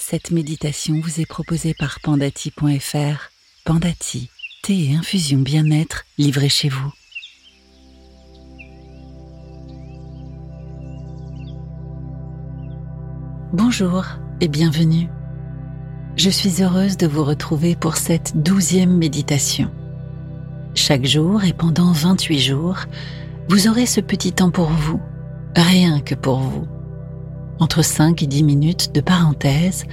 Cette méditation vous est proposée par pandati.fr. Pandati, thé et infusion bien-être livrés chez vous. Bonjour et bienvenue. Je suis heureuse de vous retrouver pour cette douzième méditation. Chaque jour et pendant 28 jours, vous aurez ce petit temps pour vous, rien que pour vous entre 5 et 10 minutes de parenthèse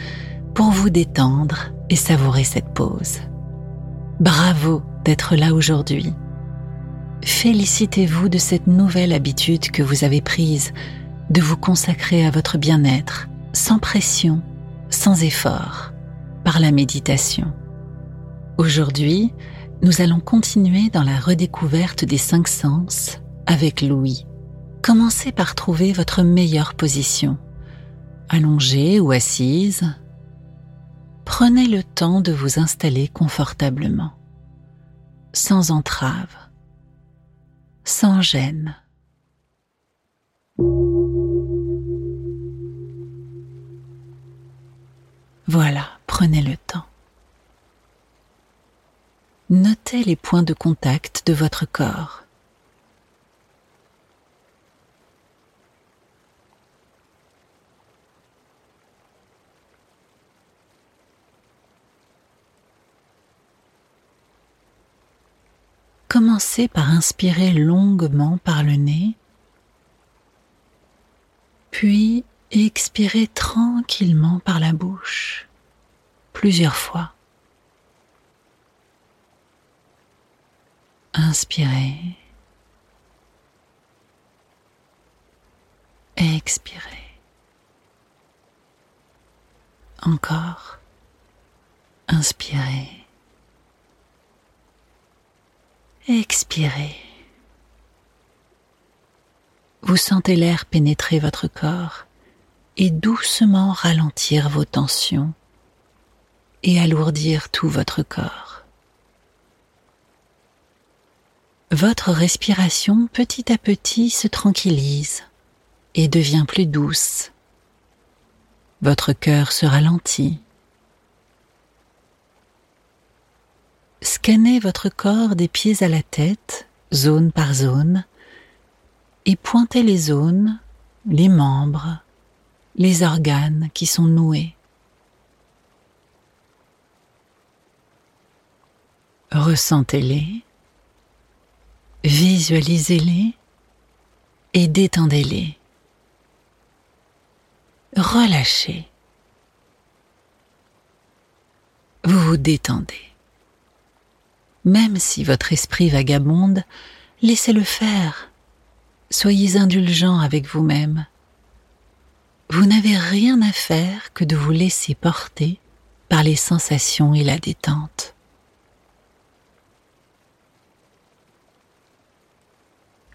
pour vous détendre et savourer cette pause. Bravo d'être là aujourd'hui. Félicitez-vous de cette nouvelle habitude que vous avez prise de vous consacrer à votre bien-être sans pression, sans effort, par la méditation. Aujourd'hui, nous allons continuer dans la redécouverte des cinq sens avec Louis. Commencez par trouver votre meilleure position allongée ou assise, prenez le temps de vous installer confortablement, sans entrave, sans gêne. Voilà, prenez le temps. Notez les points de contact de votre corps. Commencez par inspirer longuement par le nez, puis expirez tranquillement par la bouche, plusieurs fois. Inspirez. Expirez. Encore. Inspirez. Expirez. Vous sentez l'air pénétrer votre corps et doucement ralentir vos tensions et alourdir tout votre corps. Votre respiration petit à petit se tranquillise et devient plus douce. Votre cœur se ralentit Scannez votre corps des pieds à la tête, zone par zone, et pointez les zones, les membres, les organes qui sont noués. Ressentez-les, visualisez-les et détendez-les. Relâchez. Vous vous détendez. Même si votre esprit vagabonde, laissez-le faire. Soyez indulgent avec vous-même. Vous, n'avez rien à faire que de vous laisser porter par les sensations et la détente.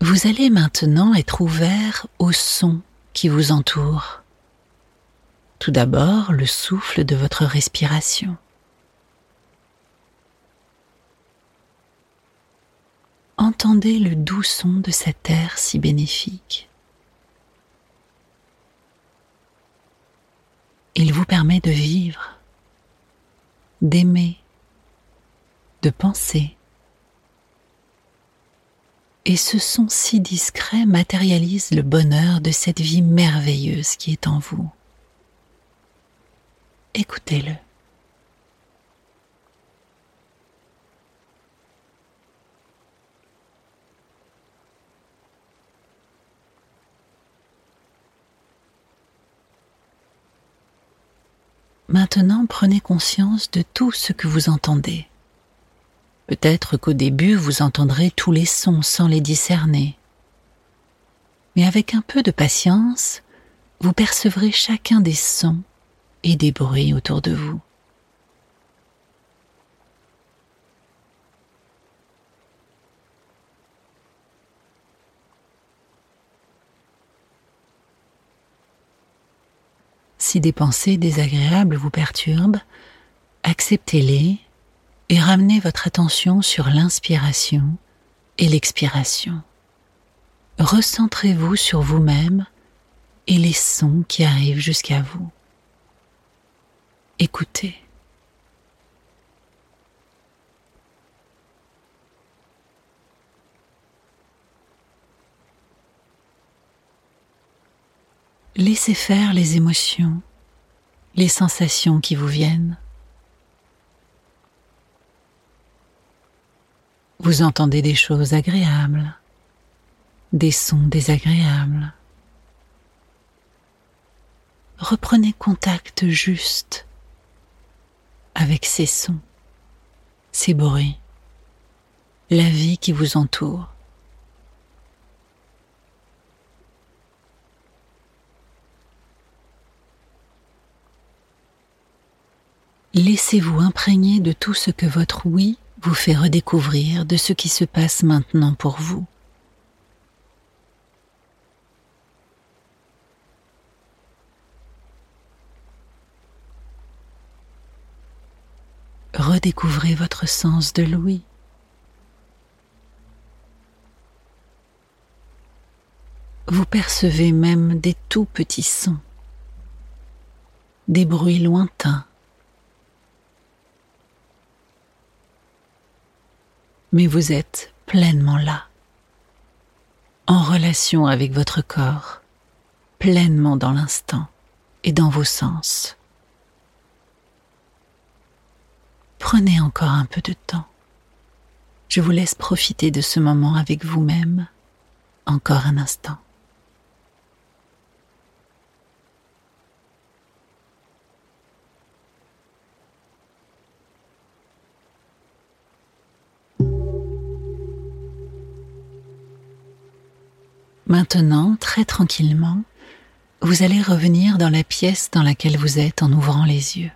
Vous allez maintenant être ouvert aux sons qui vous entourent. Tout d'abord, le souffle de votre respiration. Entendez le doux son de cet air si bénéfique. Il vous permet de vivre, d'aimer, de penser. Et ce son si discret matérialise le bonheur de cette vie merveilleuse qui est en vous. Écoutez-le. Maintenant, prenez conscience de tout ce que vous entendez. Peut-être qu'au début, vous entendrez tous les sons sans les discerner. Mais avec un peu de patience, vous percevrez chacun des sons et des bruits autour de vous. Si des pensées désagréables vous perturbent, acceptez-les et ramenez votre attention sur l'inspiration et l'expiration. Recentrez-vous sur vous-même et les sons qui arrivent jusqu'à vous. écoutez. Laissez faire les émotions, les sensations qui vous viennent. Vous entendez des choses agréables, des sons désagréables. Reprenez contact juste avec ces sons, ces bruits, la vie qui vous entoure. Laissez-vous imprégner de tout ce que votre oui vous fait redécouvrir de ce qui se passe maintenant pour vous. Redécouvrez votre sens de l'ouïe. Vous percevez même des tout petits sons, des bruits lointains mais vous êtes pleinement là, en relation avec votre corps, pleinement dans l'instant et dans vos sens. Prenez encore un peu de temps. Je vous laisse profiter de ce moment avec vous-même encore un instant. Maintenant, très tranquillement, vous allez revenir dans la pièce dans laquelle vous êtes en ouvrant les yeux.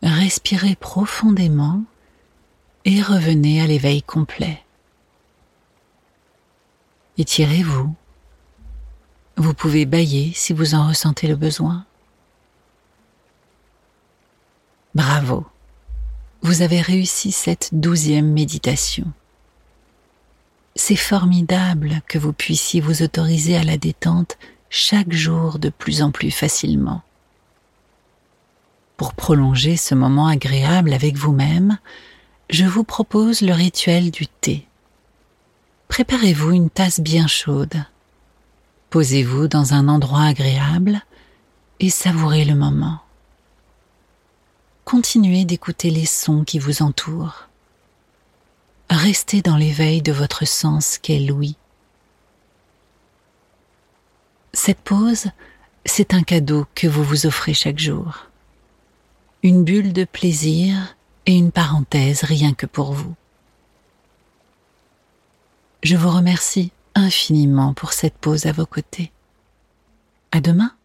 Respirez profondément et revenez à l'éveil complet. Étirez-vous. Vous pouvez bailler si vous en ressentez le besoin. Bravo. Vous avez réussi cette douzième méditation. C'est formidable que vous puissiez vous autoriser à la détente chaque jour de plus en plus facilement. Pour prolonger ce moment agréable avec vous-même, je vous propose le rituel du thé. Préparez-vous une tasse bien chaude. Posez-vous dans un endroit agréable et savourez le moment. Continuez d'écouter les sons qui vous entourent. Restez dans l'éveil de votre sens qu'est l'ouïe. Cette pause, c'est un cadeau que vous vous offrez chaque jour. Une bulle de plaisir et une parenthèse rien que pour vous. Je vous remercie infiniment pour cette pause à vos côtés. À demain!